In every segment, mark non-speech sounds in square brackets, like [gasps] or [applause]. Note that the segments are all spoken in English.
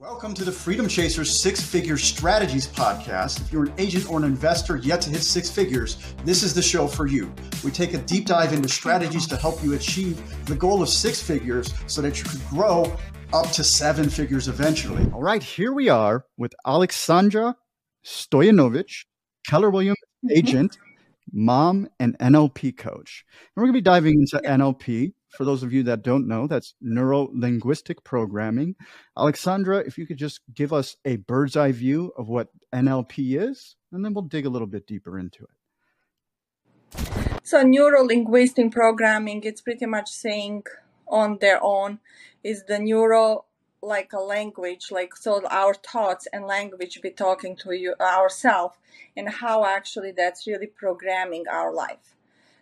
Welcome to the Freedom Chasers Six Figure Strategies podcast. If you're an agent or an investor yet to hit six figures, this is the show for you. We take a deep dive into strategies to help you achieve the goal of six figures so that you could grow up to seven figures eventually. All right, here we are with Aleksandra Stojanovic, Keller Williams mm-hmm. agent, mom, and NLP coach. And we're going to be diving into NLP for those of you that don't know, that's neuro linguistic programming. Aleksandra, if you could just give us a bird's eye view of what NLP is, and then we'll dig a little bit deeper into it. So, neuro linguistic programming, it's pretty much saying on their own is the neuro like a language like so our thoughts and language be talking to you ourselves and how actually that's really programming our life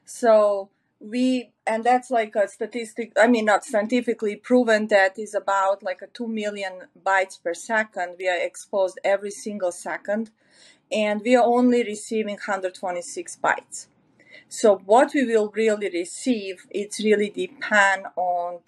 so we and that's like a statistic i mean not scientifically proven that is about like a 2 million bytes per second. We are exposed every single second and we are only receiving 126 bytes. So what we will really receive it's really depend on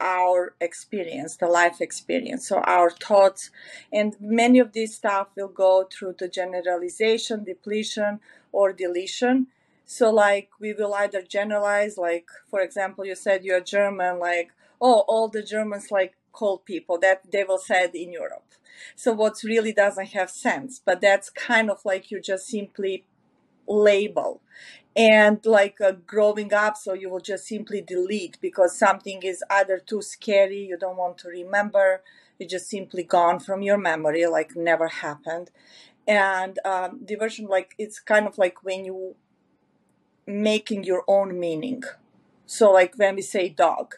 our experience the life experience so our thoughts. And many of this stuff will go through the generalization depletion or deletion so like we will either generalize, like for example, you said you're German, like oh, all the Germans like cold people. That they will said in Europe. So what really doesn't have sense, but that's kind of like you just simply label and like uh, growing up so you will just simply delete because something is either too scary you don't want to remember it just simply gone from your memory like never happened and um, diversion like it's kind of like when you making your own meaning. So like when we say dog,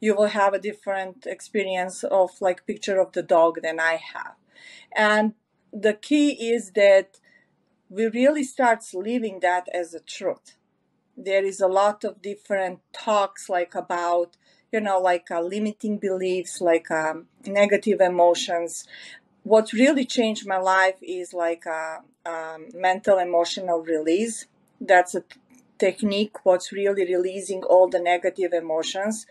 you will have a different experience of like picture of the dog than I have. And the key is that we really start living that as a truth. There is a lot of different talks like about, you know, like uh, limiting beliefs, like um, negative emotions. What really changed my life is like a, uh, um, mental emotional release. That's a technique what's really releasing all the negative emotions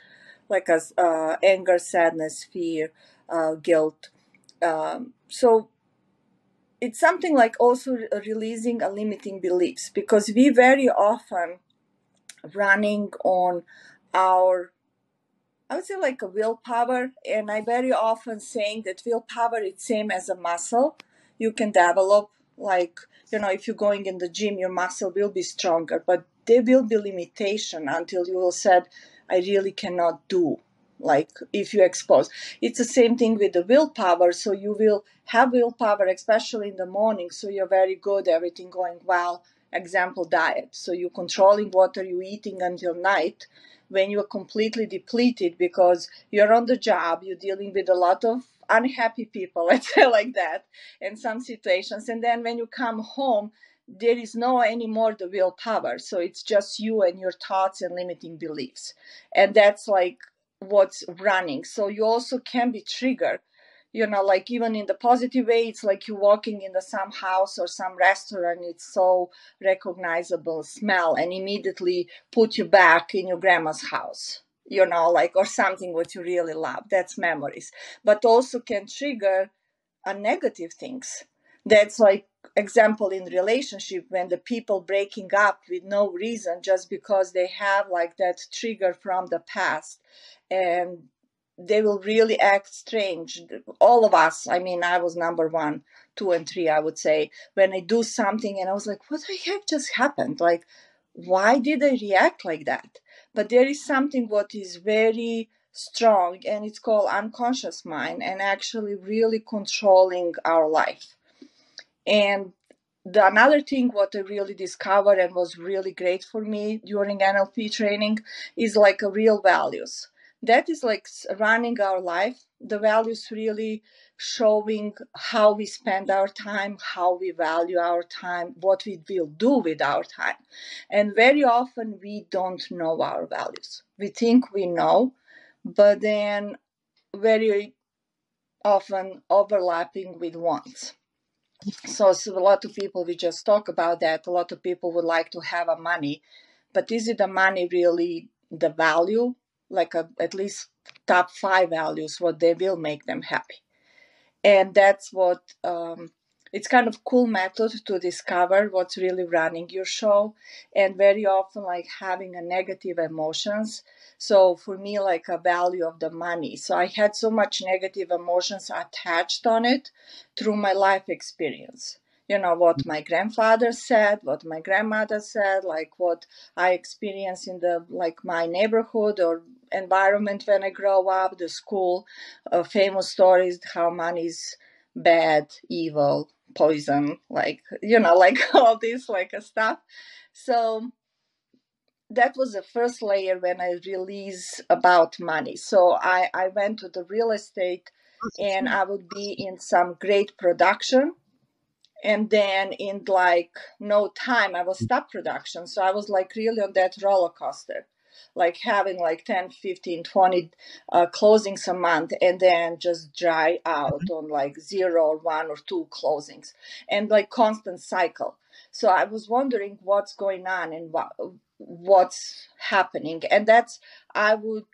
like as uh, anger sadness fear uh, guilt um, so it's something like also releasing a limiting beliefs because we very often running on our I would say like a willpower, and I very often saying that willpower is same as a muscle. You can develop like you know if you're going in the gym, your muscle will be stronger, but there will be limitation until you will said i really cannot do like if you expose. It's the same thing with the willpower. So you will have willpower especially in the morning. So you're very good everything going well. Example diet. So you're controlling what are you eating until night when you're completely depleted because you're on the job you're dealing with a lot of unhappy people [laughs] let's say like that in some situations. And then when you come home there is no anymore the willpower. So it's just you and your thoughts and limiting beliefs. And that's like what's running. So you also can be triggered. You know like even in the positive way it's like you're walking in the some house or some restaurant it's so recognizable smell and immediately put you back in your grandma's house you know like or something what you really love. That's memories. But also can trigger a negative things. That's like example in relationship when the people breaking up with no reason just because they have like that trigger from the past. And they will really act strange. All of us i mean i was number one two and three i would say when i do something and i was like what the heck just happened? Like why did i react like that? But there is something what is very strong and it's called unconscious mind and actually really controlling our life and the another thing what I really discovered and was really great for me during NLP training is like a real values. That is like running our life. The values really showing how we spend our time, how we value our time, what we will do with our time. And very often we don't know our values. We think we know, but then very often overlapping with wants so, so a lot of people we just talk about that. A lot of people would like to have a money but is it the money really the value? Like a, at least top five values what they will make them happy. And that's what um, it's kind of cool method to discover what's really running your show and very often like having a negative emotions. So for me like a value of the money. So i had so much negative emotions attached on it through my life experience. You know what my grandfather said what my grandmother said like what i experienced in the like my neighborhood or environment when i grow up the school uh, famous stories how money is bad evil poison like you know [laughs] like all this like stuff. So that was the first layer when i release about money. So i i went to the real estate and i would be in some great production. And then in like no time i was mm. stop production. So i was like really on that roller coaster like having like 10 15 20 uh, closings a month and then just dry out on like zero or one or two closings and like constant cycle. So i was wondering what's going on and what what's happening and that's i would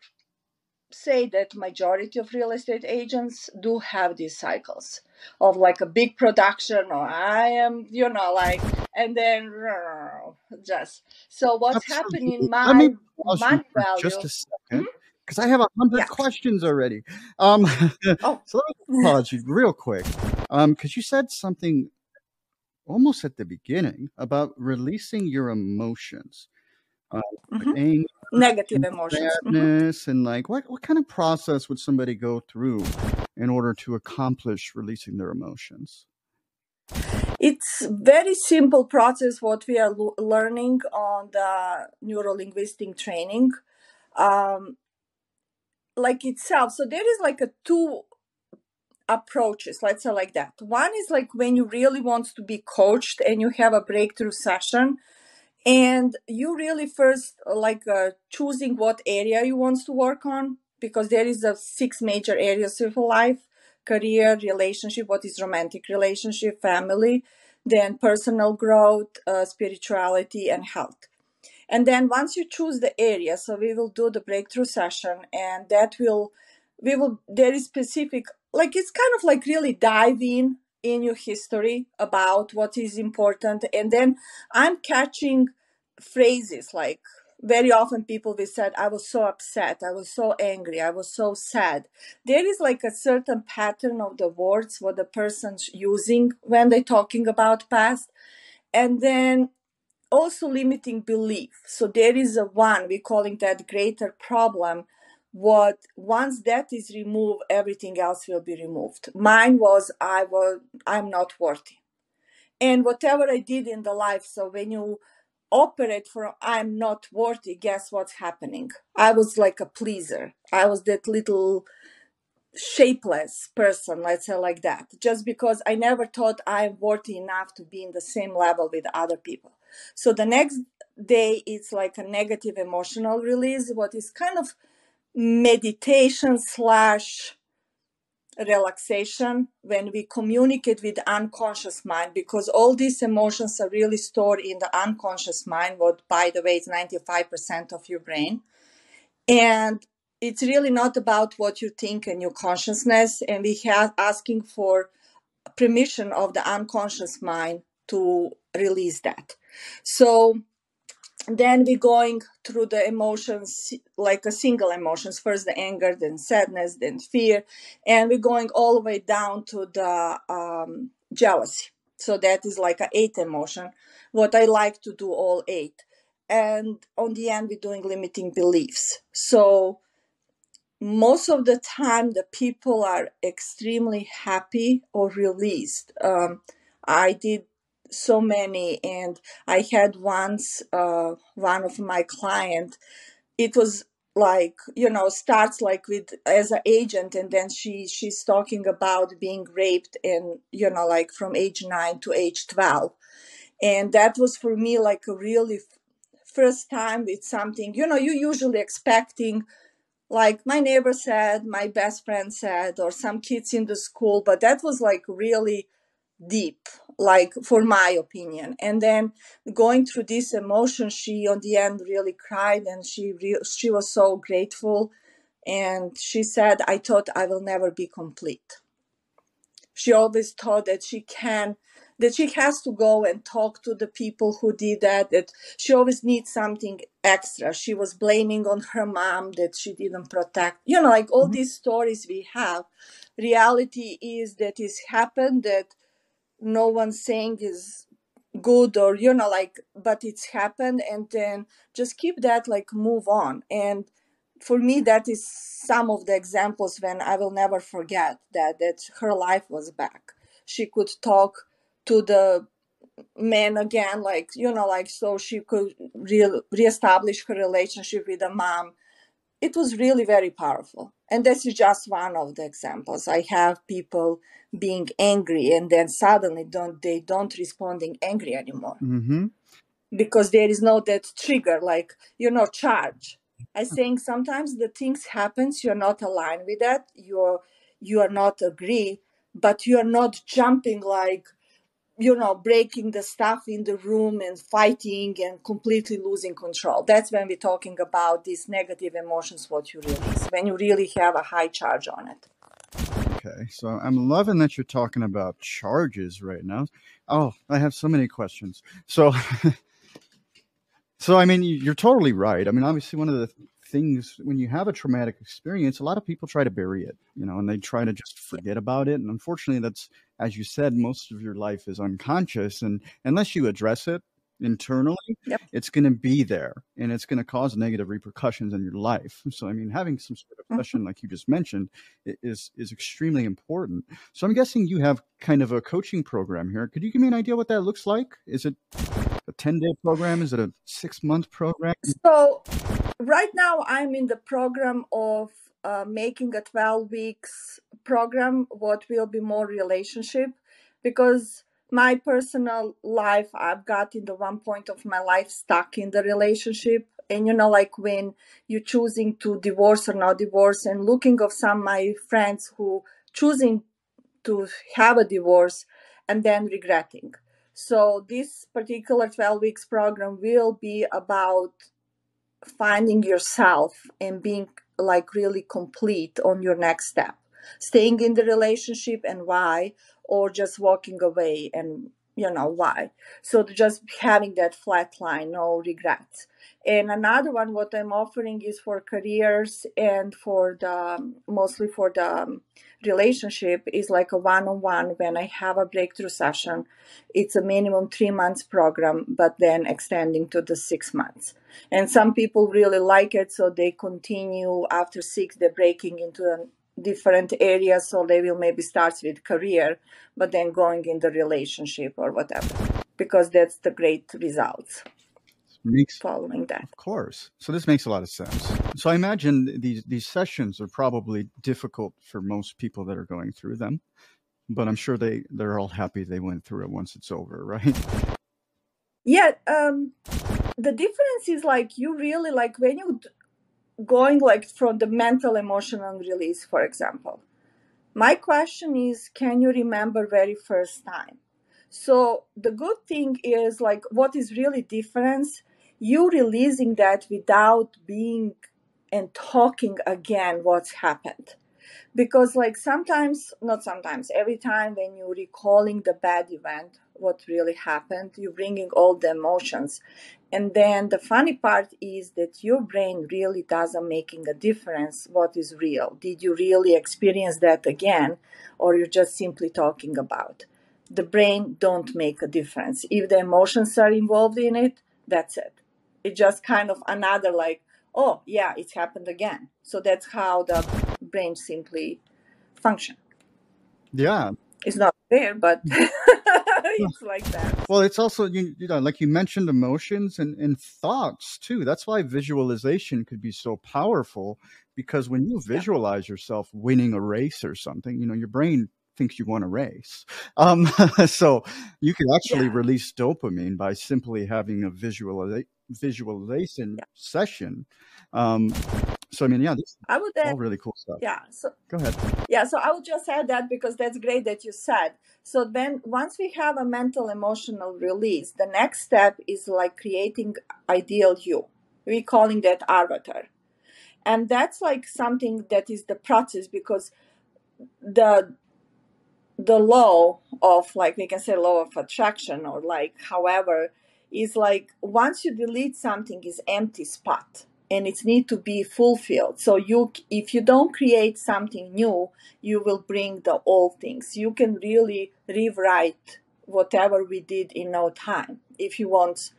say that majority of real estate agents do have these cycles of like a big production or i am you know like and then [laughs] just so what's Absolutely. happening in Let me my money value just a second because I have a hundred yeah questions already. Um, oh [laughs] so let me [laughs] pause you real quick Um, because you said something almost at the beginning about releasing your emotions, uh, like hmm anger negative emotions hmm and like what what kind of process would somebody go through in order to accomplish releasing their emotions? It's very simple process what we are lo- learning on the neurolinguistic training. Um, like itself. So there is like a two approaches, let's say like that. One is like when you really want to be coached and you have a breakthrough session and you really first like uh, choosing what area you want to work on because there is a six major areas of life career relationship what is romantic relationship family then personal growth uh, spirituality and health. And then once you choose the area so we will do the breakthrough session and that will we will there is specific like it's kind of like really dive in in your history about what is important. And then i'm catching phrases like very often people will said i was so upset. I was so angry. I was so sad. There is like a certain pattern of the words what the person's using when they're talking about past. And then also limiting belief. So there is a one we're calling that greater problem what once that is removed everything else will be removed. Mine was i was i'm not worthy. And whatever i did in the life so when you operate from i'm not worthy guess what's happening? I was like a pleaser. I was that little shapeless person let's say like that. Just because i never thought i'm worthy enough to be in the same level with other people. So the next day it's like a negative emotional release what is kind of meditation slash relaxation when we communicate with unconscious mind because all these emotions are really stored in the unconscious mind what by the way is 95% of your brain. And it's really not about what you think and your consciousness and we have asking for permission of the unconscious mind to release that. So then we're going through the emotions like a single emotions. First the anger then sadness then fear. And we're going all the way down to the um, jealousy. So that is like a eight emotion. What i like to do all eight. And on the end we're doing limiting beliefs. So most of the time the people are extremely happy or released. Um, i did so many and i had once uh, one of my client it was like you know starts like with as an agent and then she she's talking about being raped and you know like from age 9 to age 12 and that was for me like a really first time with something you know you usually expecting like my neighbor said my best friend said or some kids in the school but that was like really deep like for my opinion. And then going through this emotion she on the end really cried and she re- she was so grateful. And she said i thought i will never be complete. She always thought that she can that she has to go and talk to the people who did that that she always needs something extra. She was blaming on her mom that she didn't protect you know like all Mhm. these stories we have. Reality is that it's happened that no one's saying is good or you know like but it's happened and then just keep that like move on. And for me that is some of the examples when i will never forget that that her life was back. She could talk to the man again like you know like so she could re- reestablish her relationship with the mom it was really very powerful. And this is just one of the examples. I have people being angry and then suddenly don't they don't responding angry anymore. Mm-hmm. because there is no that trigger like you're not charged i think sometimes the things happens you're not aligned with that you're you are not agree but you're not jumping like you know breaking the stuff in the room and fighting and completely losing control that's when we're talking about these negative emotions what you release when you really have a high charge on it Okay, so I'm loving that you're talking about charges right now. Oh, I have so many questions. So, [laughs] so I mean, you- you're totally right. I mean, obviously, one of the things when you have a traumatic experience, a lot of people try to bury it, you know, and they try to just forget about it. And unfortunately, that's as you said, most of your life is unconscious, and unless you address it internally, Yep. it's going to be there, and it's going to cause negative repercussions in your life. So, I mean, having some sort of Mhm. session like you just mentioned is is extremely important. So, I'm guessing you have kind of a coaching program here. Could you give me an idea what that looks like? Is it a 10 day program? Is it a six month program? So right now I'm in the program of uh, making a 12 weeks program what will be more relationship because my personal life I've got in the one point of my life stuck in the relationship. And you know like when you're choosing to divorce or not divorce and looking of some my friends who choosing to have a divorce and then regretting. So this particular 12 weeks program will be about finding yourself and being like really complete on your next step. Staying in the relationship and why or just walking away and you know why. So just having that flat line no regrets. And another one what i'm offering is for careers and for the mostly for the um, relationship is like a one-on-one when i have a breakthrough session. It's a minimum three months program but then extending to the six months. And some people really like it so they continue after six they're breaking into a different areas so they will maybe start with career but then going in the relationship or whatever because that's the great results Makes following that Of course. So this makes a lot of sense. So I imagine these these sessions are probably difficult for most people that are going through them, but I'm sure they they're all happy they went through it once it's over, right? yeah um the difference is like you really like when you going like from the mental emotional release for example. My question is can you remember very first time? So the good thing is like what is really difference you releasing that without being and talking again what's happened. Because like sometimes not sometimes every time when you're recalling the bad event what really happened. You're bringing all the emotions. And then the funny part is that your brain really doesn't making a difference what is real. Did you really experience that again or you're just simply talking about? The brain don't make a difference. If the emotions are involved in it that's it. It's just kind of another like oh yeah it's happened again. So that's how the brain simply function. Yeah. it's not there but [laughs] [laughs] it's like that Well, it's also you, you know like you mentioned emotions and and thoughts too. That's why visualization could be so powerful because when you yeah visualize yourself winning a race or something, you know, your brain thinks you won a race. [laughs] Um, [laughs] so you could actually yeah release dopamine by simply having a visualiza- visualization yeah session. Um, so I mean, yeah, this i would add all really cool stuff. yeah so Go ahead. yeah so i would just add that because that's great that you said so then once we have a mental emotional release the next step is like creating ideal you we calling that avatar and that's like something that is the process because the the law of like we can say law of attraction or like however is like once you delete something is empty spot and it need to be fulfilled. So you if you don't create something new you will bring the old things. You can really rewrite whatever we did in no time if you want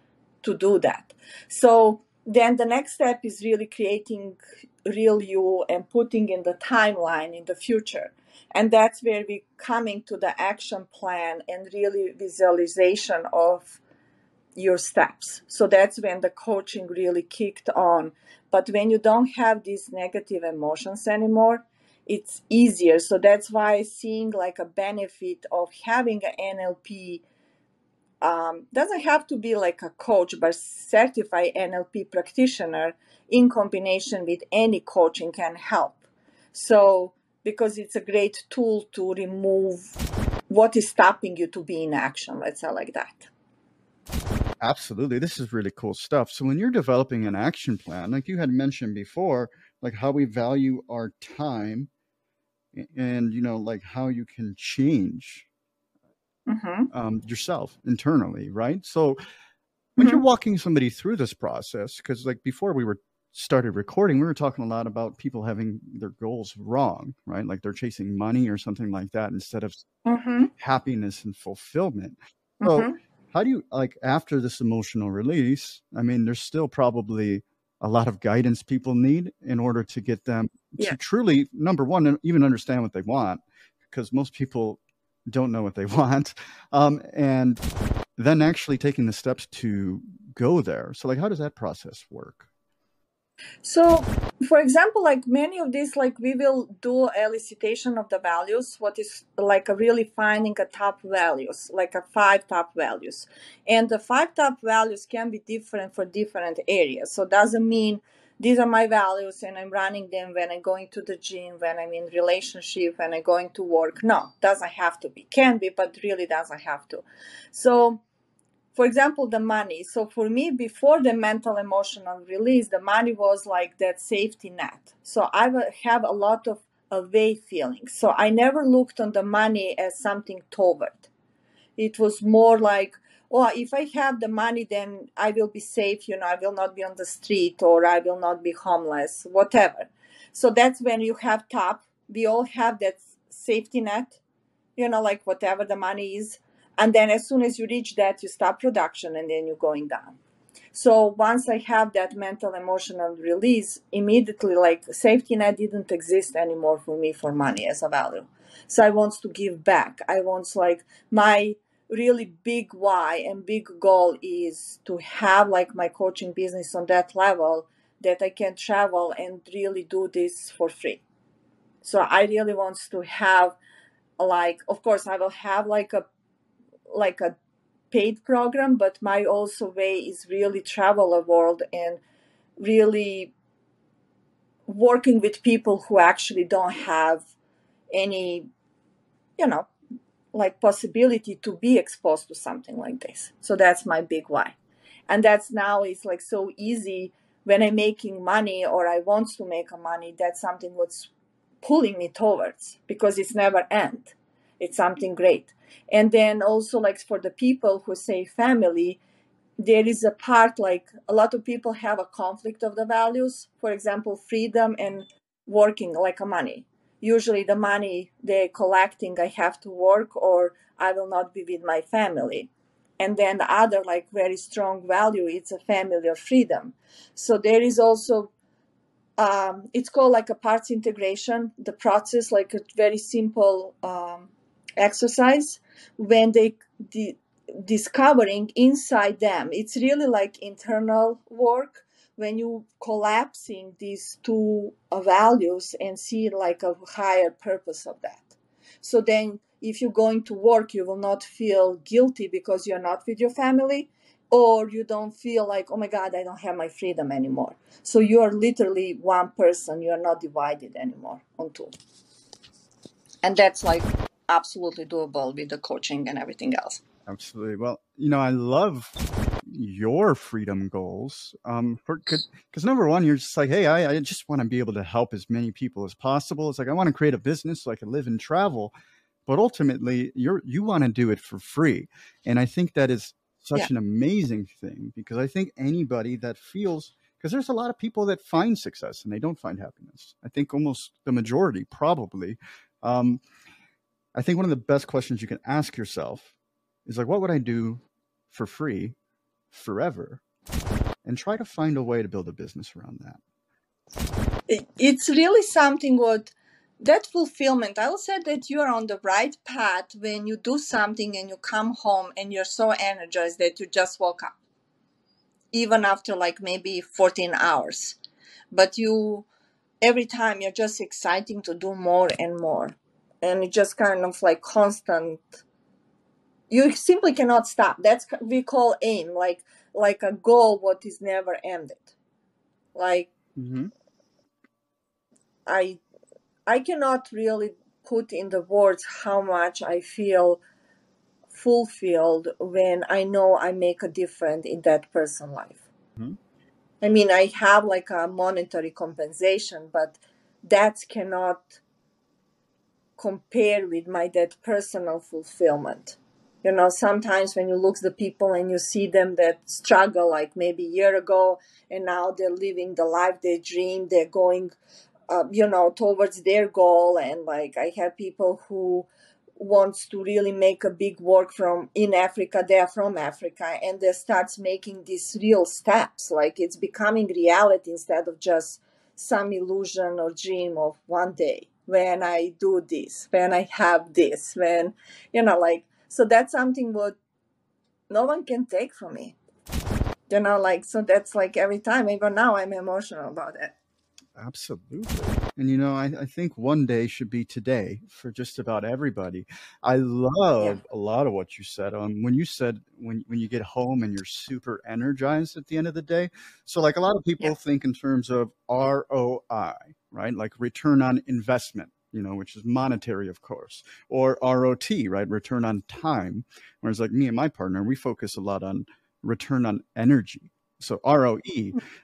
to do that. So then the next step is really creating real you and putting in the timeline in the future. And that's where we coming to the action plan and really visualization of your steps. So that's when the coaching really kicked on. But when you don't have these negative emotions anymore it's easier. So that's why seeing like a benefit of having an nlp um, doesn't have to be like a coach but certified nlp practitioner in combination with any coaching can help. So because it's a great tool to remove what is stopping you to be in action. Let's say like that Absolutely. This is really cool stuff. So when you're developing an action plan, like you had mentioned before, like how we value our time and you know like how you can change mm-hmm. um, yourself internally, right? So when mm-hmm. you're walking somebody through this process, because like before we were started recording, we were talking a lot about people having their goals wrong, right? Like they're chasing money or something like that instead of mm-hmm. happiness and fulfillment. So Mm-hmm. How do you like after this emotional release? I mean, there's still probably a lot of guidance people need in order to get them Yeah. to truly number one even understand what they want because most people don't know what they [laughs] want um, and then actually taking the steps to go there so like how does that process work So, for example, like many of these, like we will do elicitation of the values, what is like a really finding a top values, like a five top values. And the five top values can be different for different areas. So doesn't mean these are my values and I'm running them when I'm going to the gym, when I'm in relationship, when I'm going to work. No, doesn't have to be. Can be, but really doesn't have to. So for example the money. So for me before the mental emotional release the money was like that safety net. So i have a lot of away feelings. So i never looked on the money as something toward. It was more like oh if i have the money then i will be safe you know i will not be on the street or i will not be homeless whatever. So that's when you have top we all have that safety net you know like whatever the money is and then as soon as you reach that you stop production and then you're going down. So once i have that mental emotional release immediately like safety net didn't exist anymore for me for money as a value. So i want to give back. I want like my really big why and big goal is to have like my coaching business on that level that i can travel and really do this for free. So i really want to have like of course i will have like a like a paid program, but my also way is really travel the world and really working with people who actually don't have any, you know, like possibility to be exposed to something like this. So that's my big why. And that's now it's like so easy when I'm making money or I want to make a money, that's something what's pulling me towards because it's never end. It's something great and then also like for the people who say family there is a part like a lot of people have a conflict of the values for example freedom and working like a money. Usually the money they're collecting i have to work or i will not be with my family. And then the other like very strong value it's a family or freedom. So there is also um, it's called like a parts integration the process like a very simple um, exercise when they di- discovering inside them. It's really like internal work when you collapsing these two uh, values and see like a higher purpose of that. So then if you're going to work you will not feel guilty because you're not with your family or you don't feel like oh my god i don't have my freedom anymore. So you are literally one person you are not divided anymore on two and that's like absolutely doable with the coaching and everything else. Absolutely. Well, you know, I love your freedom goals. Um, because number one, you're just like, hey, I, I just want to be able to help as many people as possible. It's like I want to create a business so I can live and travel. but ultimately you're you want to do it for free and i think that is such Yeah. an amazing thing because i think anybody that feels because there's a lot of people that find success and they don't find happiness i think almost the majority probably um, i think one of the best questions you can ask yourself is like what would i do for free forever and try to find a way to build a business around that It's really something what that fulfillment. I will say that you are on the right path when you do something and you come home and you're so energized that you just woke up, even after like maybe 14 hours. But you, every time you're just exciting to do more and more. And it just kind of like constant. You simply cannot stop. That's we call aim, like like a goal what is never ended. Like mm-hmm. I I cannot really put in the words how much I feel fulfilled when I know I make a difference in that person's life. Mhm. I mean, I have like a monetary compensation, but that cannot compare with my that personal fulfillment. You know, sometimes when you look the people and you see them that struggle like maybe a year ago and now they're living the life they dream, they're going uh, you know towards their goal. And like i have people who wants to really make a big work from in africa they're from africa and they starts making these real steps. Like it's becoming reality instead of just some illusion or dream of one day when i do this when i have this when you know like so that's something what no one can take from me you know like so that's like every time even now i'm emotional about it Absolutely. And you know, I, I think one day should be today for just about everybody. I love a lot of what you said. Um, when you said when when you get home and you're super energized at the end of the day. So like a lot of people yeah think in terms of ROI, right? Like return on investment, you know, which is monetary, of course, or ROT, right? Return on time. Whereas like me and my partner, we focus a lot on return on energy. So ROE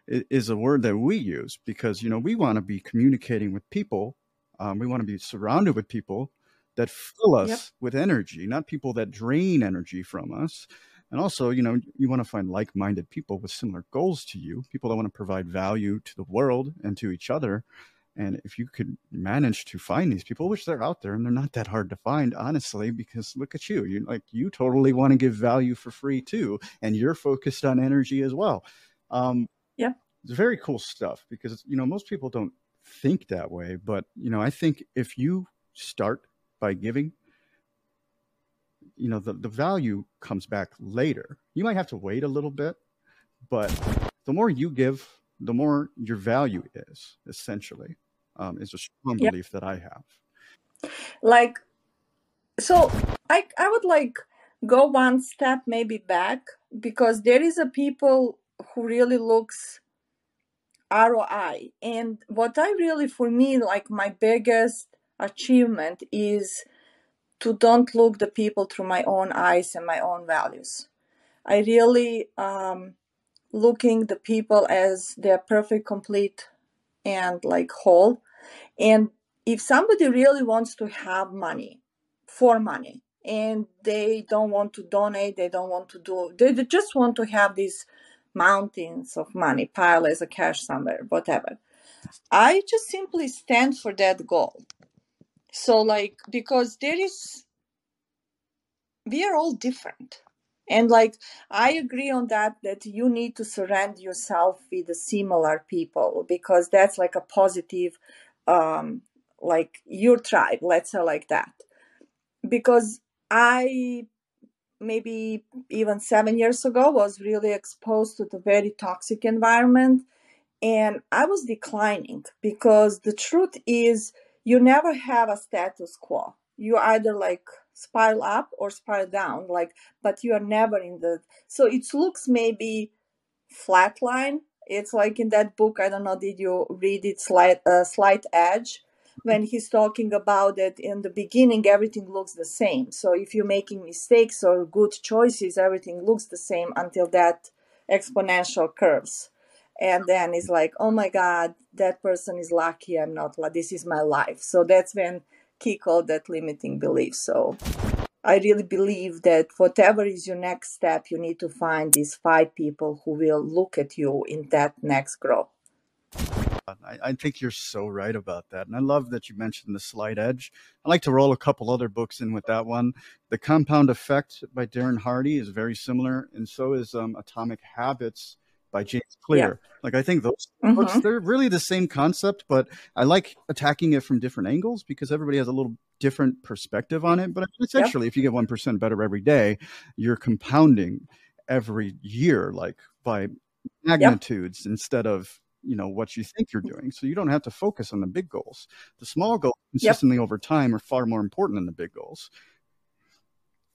is a word that we use because you know we want to be communicating with people. Um, we want to be surrounded with people that fill yep us with energy, not people that drain energy from us. And also, you know, you want to find like-minded people with similar goals to you, people that want to provide value to the world and to each other. And if you could manage to find these people, which they're out there and they're not that hard to find, honestly, because look at you. You like you totally want to give value for free too, and you're focused on energy as well. Um, yep it's very cool stuff because you know most people don't think that way, but you know I think if you start by giving, you know the, the value comes back later. You might have to wait a little bit, but the more you give, the more your value is essentially um, is a strong yep. belief that I have. like so i i would like go one step maybe back because there is a people who really looks roi and what i really for me like my biggest achievement is to don't look the people through my own eyes and my own values. I really um looking the people as they're perfect complete and like whole and if somebody really wants to have money for money and they don't want to donate, they don't want to do, they just want to have these mountains of money pile as a cash somewhere, whatever. I just simply stand for that goal. So, like, because there is, we are all different. And like, I agree on that, that you need to surround yourself with similar people because that's like a positive, um, like your tribe, let's say like that. Because I maybe even seven years ago was really exposed to the very toxic environment and i was declining because the truth is you never have a status quo you either like spiral up or spiral down like but you are never in the so it looks maybe flat line it's like in that book i don't know did you read it slight uh, slight edge? When he's talking about it in the beginning everything looks the same. So if you're making mistakes or good choices everything looks the same until that exponential curves. And then it's like oh my god that person is lucky i'm not this is my life. So that's when kick all that limiting beliefs. So I really believe that whatever is your next step, you need to find these five people who will look at you in that next growth. I, I, think you're so right about that. And I love that you mentioned the slight edge. I like to roll a couple other books in with that one. The Compound Effect by Darren Hardy is very similar, and so is um, Atomic Habits by James Clear. Yeah. Like I think those mm-hmm. books, they're really the same concept, but I like attacking it from different angles because everybody has a little different perspective on it. But essentially, yep. if you get one percent better every day, you're compounding every year, like by magnitudes yep. instead of you know what you think you're doing so you don't have to focus on the big goals the small goals consistently yep. over time are far more important than the big goals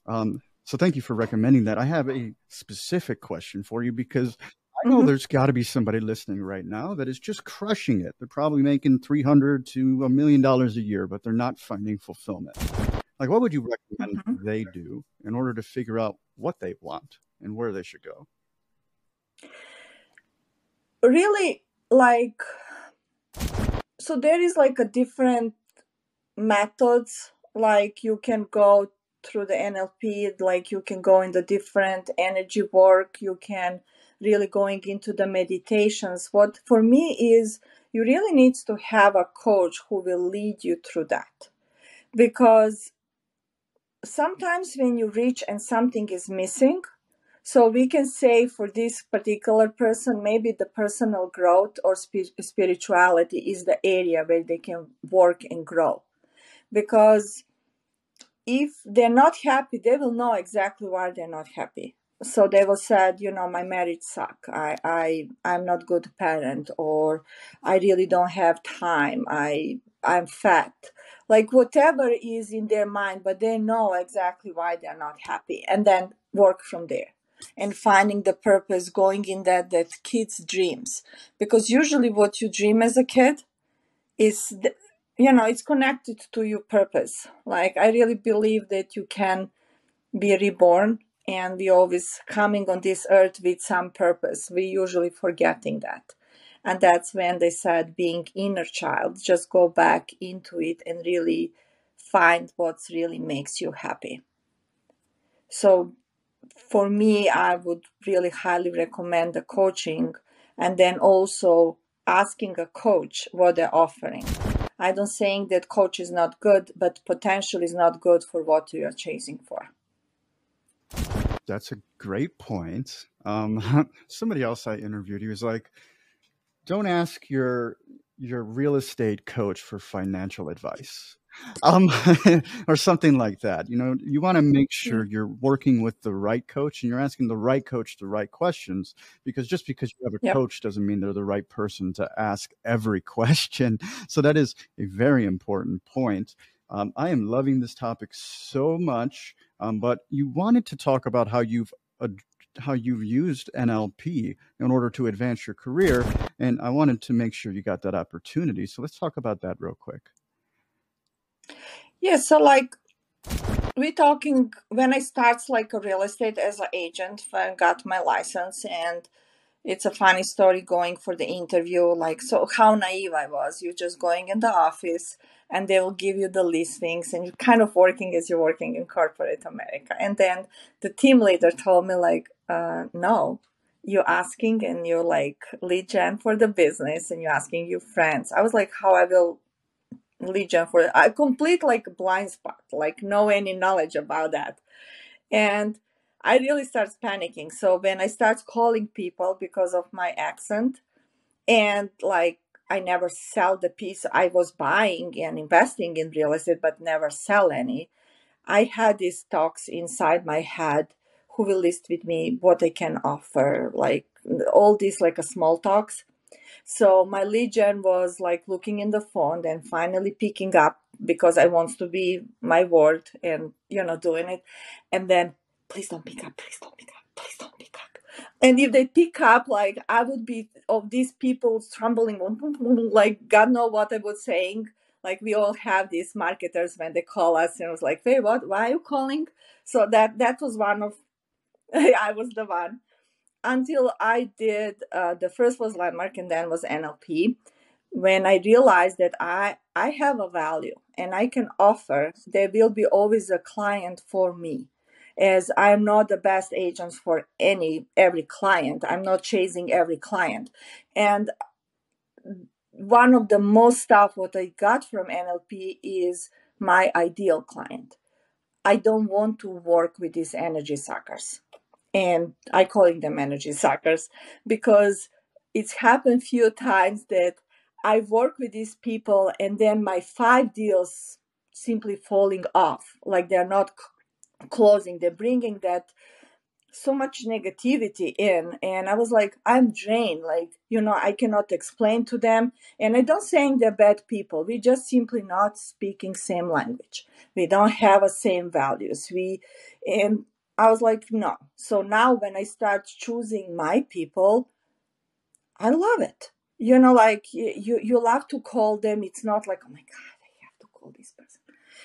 um, so thank you for recommending that i have a specific question for you because i know mm-hmm. there's got to be somebody listening right now that is just crushing it they're probably making 300 to a million dollars a year but they're not finding fulfillment like what would you recommend mm-hmm. they do in order to figure out what they want and where they should go really like so there is like a different methods like you can go through the nlp like you can go in the different energy work you can really going into the meditations what for me is you really needs to have a coach who will lead you through that because sometimes when you reach and something is missing so we can say for this particular person, maybe the personal growth or spirituality is the area where they can work and grow. Because if they're not happy, they will know exactly why they're not happy. So they will say, you know, my marriage suck. I, I, I'm not good parent, or I really don't have time. I, I'm fat. Like whatever is in their mind, but they know exactly why they're not happy, and then work from there and finding the purpose going in that that kids dreams because usually what you dream as a kid is the, you know it's connected to your purpose like i really believe that you can be reborn and we always coming on this earth with some purpose we usually forgetting that and that's when they said being inner child just go back into it and really find what's really makes you happy so for me, I would really highly recommend the coaching and then also asking a coach what they're offering. I don't saying that coach is not good, but potential is not good for what you are chasing for. That's a great point. Um, [laughs] somebody else I interviewed, he was like, "Don't ask your your real estate coach for financial advice [gasps] um, [laughs] or something like that. You know, you want to make sure you're working with the right coach and you're asking the right coach the right questions because just because you have a yep. coach doesn't mean they're the right person to ask every [laughs] question. So that is a very important point. Um, I am loving this topic so much, um, but you wanted to talk about how you've how you've used NLP in order to advance your career, and I wanted to make sure you got that opportunity. So let's talk about that real quick. Yeah, so like we're talking when I starts like a real estate as an agent, I got my license and it's a funny story going for the interview like so how naive i was you're just going in the office and they will give you the listings and you're kind of working as you're working in corporate america and then the team leader told me like uh, no you're asking and you're like lead gen for the business and you're asking your friends i was like how i will lead gen for a complete like blind spot, like no any knowledge about that. And I really start panicking. So when I start calling people because of my accent and like I never sell the piece I was buying and investing in real estate, but never sell any. I had these talks inside my head who will list with me what I can offer, like all these like a small talks. So my lead gen was like looking in the phone and finally picking up because I wants to be my word and you know doing it. And then please don't pick up, please don't pick up, please don't pick up. And if they pick up, like I would be of these people stumbling [laughs] like God know what I was saying. Like we all have these marketers when they call us, and it was like, "Hey, what? Why are you calling?" So that that was one of [laughs] I was the one until I did uh, the first was landmark and then was NLP. when I realized that I I have a value and I can offer, there will be always a client for me. As I'm not the best agent for any every client. I'm not chasing every client. And one of the most stuff what I got from NLP is my ideal client. I don't want to work with these energy suckers. And I calling them energy suckers because it's happened few times that I work with these people and then my five deals simply falling off, like they're not closing. They're bringing that so much negativity in and i was like i'm drained like you know i cannot explain to them and i don't saying they're bad people we just simply not speaking same language we don't have a same values we and i was like no so now when i start choosing my people i love it you know like you you love to call them it's not like oh my god i have to call person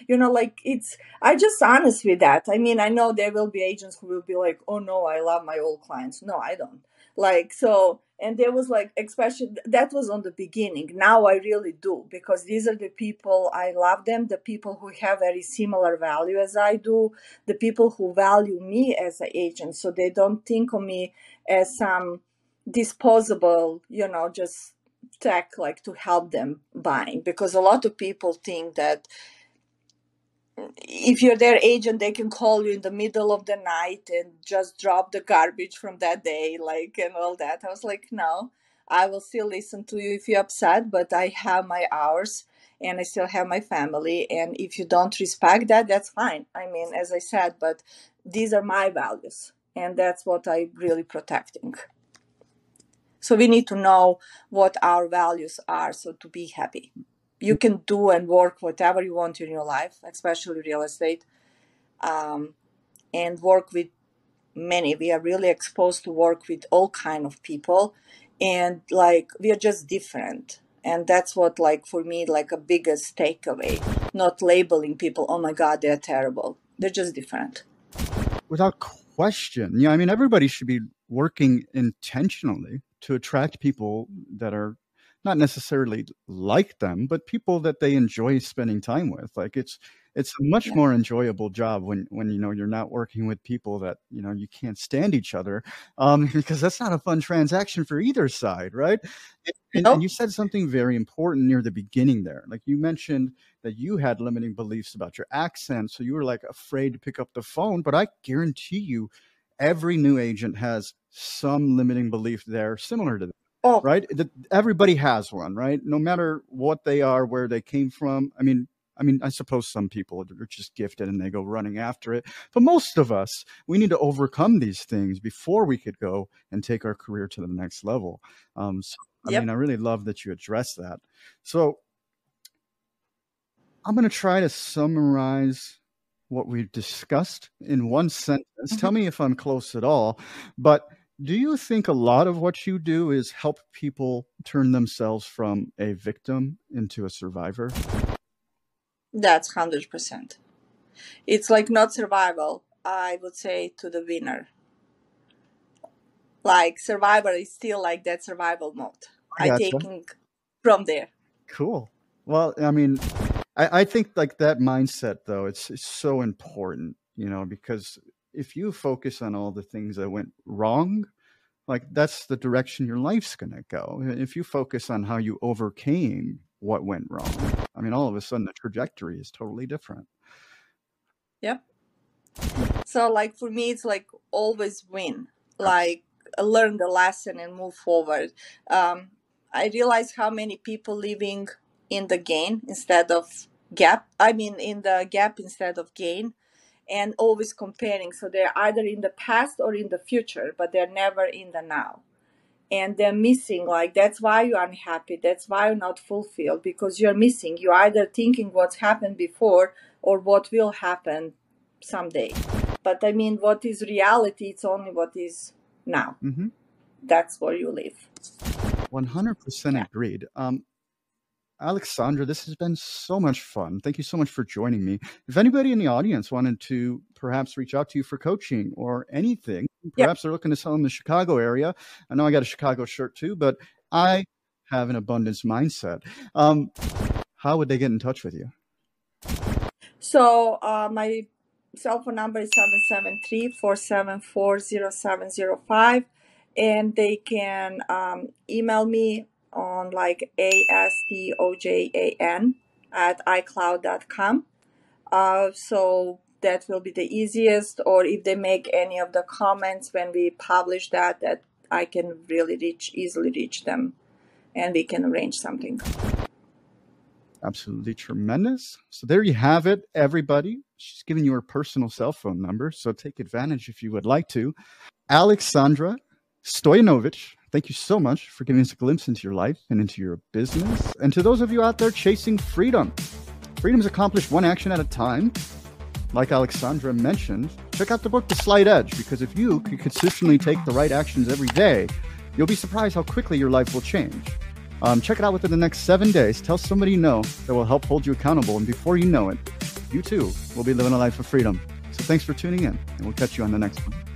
you know like it's i just honest with that i mean i know there will be agents who will be like oh no i love my old clients. No i don't. Like so and there was like especially that was on the beginning. Now i really do because these are the people i love them the people who have very similar value as i do the people who value me as an agent. So they don't think of me as some disposable, you know, just tech like to help them buying because a lot of people think that if you're their agent they can call you in the middle of the night and just drop the garbage from that day like and all that. I was like no i will still listen to you if you're upset but i have my hours and i still have my family and if you don't respect that that's fine. I mean as i said but these are my values and that's what i'm really protecting. So we need to know what our values are so to be happy. You can do and work whatever you want in your life, especially real estate, um, and work with many. We are really exposed to work with all kind of people, and like we are just different. And that's what, like for me, like a biggest takeaway. Not labeling people. Oh my God, they're terrible. They're just different. Without question, yeah. I mean, everybody should be working intentionally to attract people that are not necessarily like them, but people that they enjoy spending time with. Like it's it's a much yeah. more enjoyable job when when you know you're not working with people that you know you can't stand each other, um, [laughs] because that's not a fun transaction for either side, right? And, nope. and you said something very important near the beginning there. Like you mentioned that you had limiting beliefs about your accent, so you were like afraid to pick up the phone. But I guarantee you, every new agent has some limiting belief there similar to that. Oh. Right? Everybody has one, right? No matter what they are, where they came from. I mean, I mean, I suppose some people are just gifted and they go running after it. But most of us, we need to overcome these things before we could go and take our career to the next level. Um, so, I yep. mean, I really love that you address that. So I'm going to try to summarize what we've discussed in one sentence. Mm-hmm. Tell me if I'm close at all. But do you think a lot of what you do is help people turn themselves from a victim into a survivor? That's 100%. It's like not survival, I would say to the winner. Like survivor is still like that survival mode. I, I taking from there. Cool. Well, I mean, I, I think like that mindset though, it's, it's so important, you know, because if you focus on all the things that went wrong, like that's the direction your life's going to go. If you focus on how you overcame what went wrong, I mean, all of a sudden the trajectory is totally different. Yep. So, like for me, it's like always win. Like learn the lesson and move forward. Um, I realize how many people living in the gain instead of gap. I mean, in the gap instead of gain, and always comparing. So they're either in the past or in the future, but they're never in the now. And they're missing, like, that's why you're unhappy. That's why you're not fulfilled because you're missing. You're either thinking what's happened before or what will happen someday. But I mean, what is reality? It's only what is now. Mm-hmm. That's where you live. 100% yeah. agreed. Um, Aleksandra, this has been so much fun. Thank you so much for joining me. If anybody in the audience wanted to perhaps reach out to you for coaching or anything, perhaps yep. they're looking to sell in the Chicago area. I know I got a Chicago shirt too, but I have an abundance mindset. Um, how would they get in touch with you? So uh, my cell phone number is 773-474-0705 and they can um, email me on like a-s-t-o-j-a-n at icloud.com uh, so that will be the easiest or if they make any of the comments when we publish that that i can really reach easily reach them and we can arrange something. Absolutely tremendous. So there you have it everybody. She's giving you her personal cell phone number so take advantage if you would like to. Aleksandra Stojanovic thank you so much for giving us a glimpse into your life and into your business and to those of you out there chasing freedom freedom is accomplished one action at a time like Aleksandra mentioned, check out the book The Slight Edge because if you can consistently take the right actions every day, you'll be surprised how quickly your life will change. Um, check it out within the next seven days. Tell somebody you know that will help hold you accountable. And before you know it, you too will be living a life of freedom. So thanks for tuning in, and we'll catch you on the next one.